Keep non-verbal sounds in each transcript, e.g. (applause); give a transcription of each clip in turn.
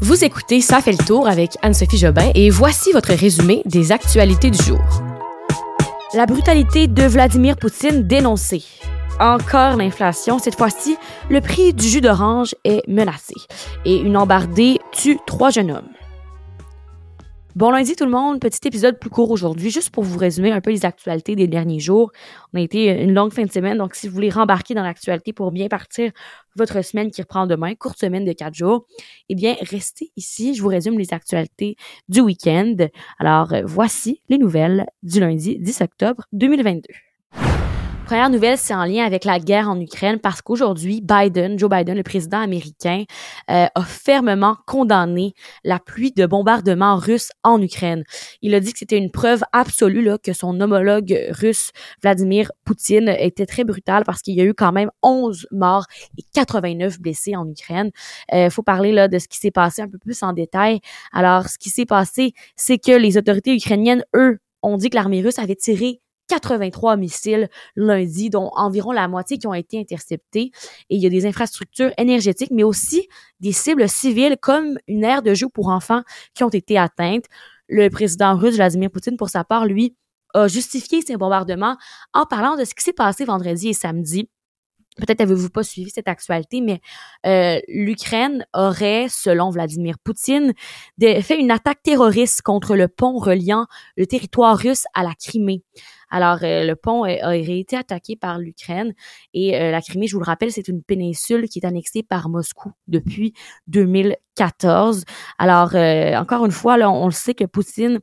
Vous écoutez Ça fait le tour avec Anne-Sophie Jobin et voici votre résumé des actualités du jour. La brutalité de Vladimir Poutine dénoncée. Encore l'inflation. Cette fois-ci, le prix du jus d'orange est menacé. Et une embardée tue trois jeunes hommes. Bon lundi tout le monde, petit épisode plus court aujourd'hui, juste pour vous résumer un peu les actualités des derniers jours. On a été une longue fin de semaine, donc si vous voulez rembarquer dans l'actualité pour bien partir votre semaine qui reprend demain, courte semaine de quatre jours, eh bien restez ici, je vous résume les actualités du week-end. Alors euh, voici les nouvelles du lundi 10 octobre 2022. Première nouvelle, c'est en lien avec la guerre en Ukraine parce qu'aujourd'hui, Biden, Joe Biden, le président américain, euh, a fermement condamné la pluie de bombardements russes en Ukraine. Il a dit que c'était une preuve absolue là, que son homologue russe, Vladimir Poutine, était très brutal parce qu'il y a eu quand même 11 morts et 89 blessés en Ukraine. Il euh, faut parler là de ce qui s'est passé un peu plus en détail. Alors, ce qui s'est passé, c'est que les autorités ukrainiennes, eux, ont dit que l'armée russe avait tiré 83 missiles lundi, dont environ la moitié qui ont été interceptés. Et il y a des infrastructures énergétiques, mais aussi des cibles civiles comme une aire de jeu pour enfants qui ont été atteintes. Le président russe Vladimir Poutine, pour sa part, lui, a justifié ces bombardements en parlant de ce qui s'est passé vendredi et samedi. Peut-être avez-vous pas suivi cette actualité, mais euh, l'Ukraine aurait, selon Vladimir Poutine, fait une attaque terroriste contre le pont reliant le territoire russe à la Crimée. Alors, euh, le pont a, été attaqué par l'Ukraine et euh, la Crimée, je vous le rappelle, c'est une péninsule qui est annexée par Moscou depuis 2014. Alors, euh, encore une fois, là, on, le sait que Poutine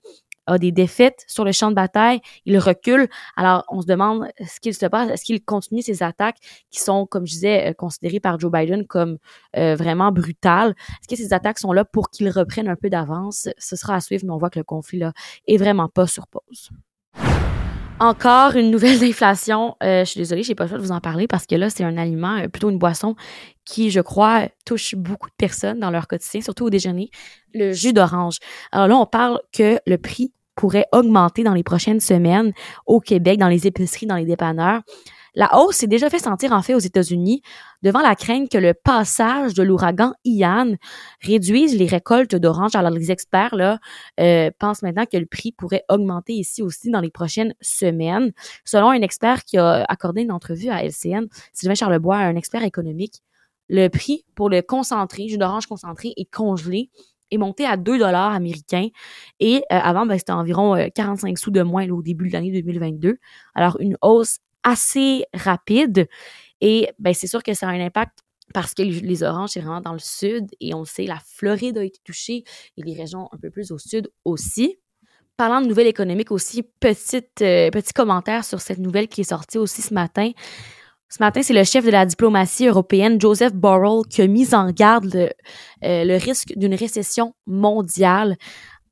a des défaites sur le champ de bataille, il recule. Alors, on se demande ce qu'il se passe. Est-ce qu'il continue ses attaques qui sont, comme je disais, considérées par Joe Biden comme vraiment brutales? Est-ce que ces attaques sont là pour qu'il reprenne un peu d'avance? Ce sera à suivre, mais on voit que le conflit là est vraiment pas sur pause. Encore une nouvelle (laughs) d'inflation. Euh, je suis désolée, j'ai pas le choix de vous en parler parce que là, c'est un aliment, euh, plutôt une boisson qui, je crois, touche beaucoup de personnes dans leur quotidien, surtout au déjeuner, le jus d'orange. Alors là, on parle que le prix pourrait augmenter dans les prochaines semaines au Québec, dans les épiceries, dans les dépanneurs. La hausse s'est déjà fait sentir en fait aux États-Unis devant la crainte que le passage de l'ouragan Ian réduise les récoltes d'oranges. Alors les experts là euh, pensent maintenant que le prix pourrait augmenter ici aussi dans les prochaines semaines. Selon un expert qui a accordé une entrevue à LCN, Sylvain Charlebois, un expert économique, le prix pour le concentré, jus d'orange concentré est congelé est monté à 2 dollars américains et euh, avant ben, c'était environ 45 euh, sous de moins au début de l'année 2022. Alors une hausse assez rapide. Et ben, c'est sûr que ça a un impact parce que les oranges, c'est vraiment dans le sud et on le sait, la Floride a été touchée et les régions un peu plus au sud aussi. Parlant de nouvelles économiques aussi, euh, petit commentaire sur cette nouvelle qui est sortie aussi ce matin. Ce matin, c'est le chef de la diplomatie européenne, Joseph Borrell, qui a mis en garde le, euh, le risque d'une récession mondiale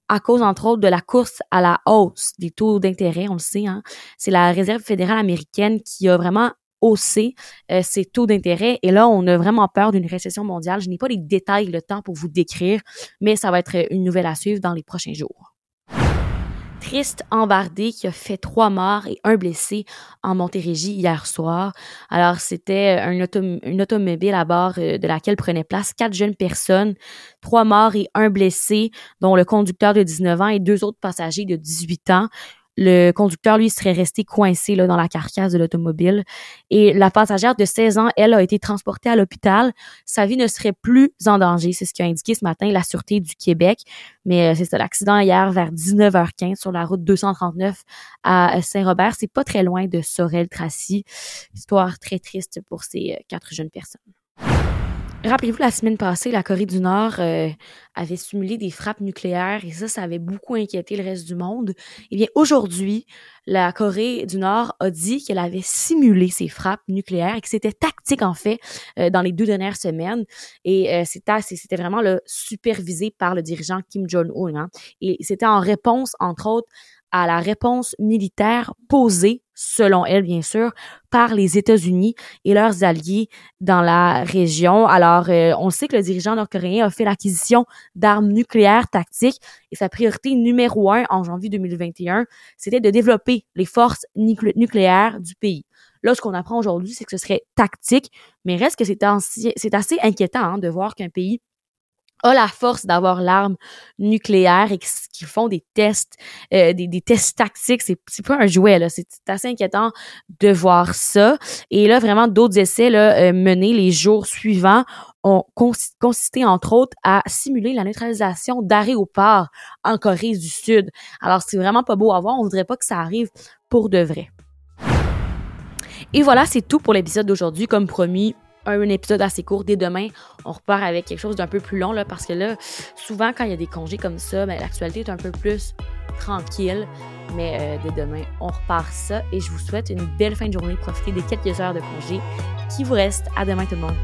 à cause, entre autres, de la course à la hausse des taux d'intérêt, on le sait. Hein. C'est la Réserve fédérale américaine qui a vraiment haussé euh, ses taux d'intérêt. Et là, on a vraiment peur d'une récession mondiale. Je n'ai pas les détails, le temps pour vous décrire, mais ça va être une nouvelle à suivre dans les prochains jours triste embardé qui a fait trois morts et un blessé en Montérégie hier soir. Alors, c'était un une automobile à bord euh, de laquelle prenaient place quatre jeunes personnes, trois morts et un blessé, dont le conducteur de 19 ans et deux autres passagers de 18 ans le conducteur, lui, serait resté coincé là, dans la carcasse de l'automobile. Et la passagère de 16 ans, elle, a été transportée à l'hôpital. Sa vie ne serait plus en danger. C'est ce qu'a indiqué ce matin la Sûreté du Québec. Mais euh, c'est ça, l'accident hier vers 19h15 sur la route 239 à Saint-Robert. C'est pas très loin de Sorel-Tracy. Histoire très triste pour ces euh, quatre jeunes personnes. Rappelez-vous, la semaine passée, la Corée du Nord euh, avait simulé des frappes nucléaires et ça, ça avait beaucoup inquiété le reste du monde. Eh bien, aujourd'hui, la Corée du Nord a dit qu'elle avait simulé ces frappes nucléaires et que c'était tactique, en fait, euh, dans les deux dernières semaines. Et euh, c'était vraiment le supervisé par le dirigeant Kim Jong-un. Hein. Et c'était en réponse, entre autres, à la réponse militaire posée, selon elle bien sûr, par les États-Unis et leurs alliés dans la région. Alors, euh, on sait que le dirigeant nord-coréen a fait l'acquisition d'armes nucléaires tactiques et sa priorité numéro un en janvier 2021, c'était de développer les forces nucléaires du pays. Là, ce qu'on apprend aujourd'hui, c'est que ce serait tactique, mais reste que c'est assez, inquiétant hein, de voir qu'un pays a la force d'avoir l'arme nucléaire et qui font des tests, euh, des, des, tests tactiques. C'est, pas un jouet, là. C'est, assez inquiétant de voir ça. Et là, vraiment, d'autres essais là, euh, menés les jours suivants ont consisté, entre autres, à simuler la neutralisation d'aéroports en Corée du Sud. Alors, c'est vraiment pas beau à voir. On voudrait pas que ça arrive pour de vrai. Et voilà, c'est tout pour l'épisode d'aujourd'hui. Comme promis, un, épisode assez court. Dès demain, on repart avec quelque chose d'un peu plus long, parce que là, souvent, quand il y a des congés comme ça, ben, l'actualité est un peu plus tranquille. Mais euh, dès demain, on repart ça. Et je vous souhaite une belle fin de journée. Profitez des quelques heures de congé qui vous restent. À demain, tout le monde.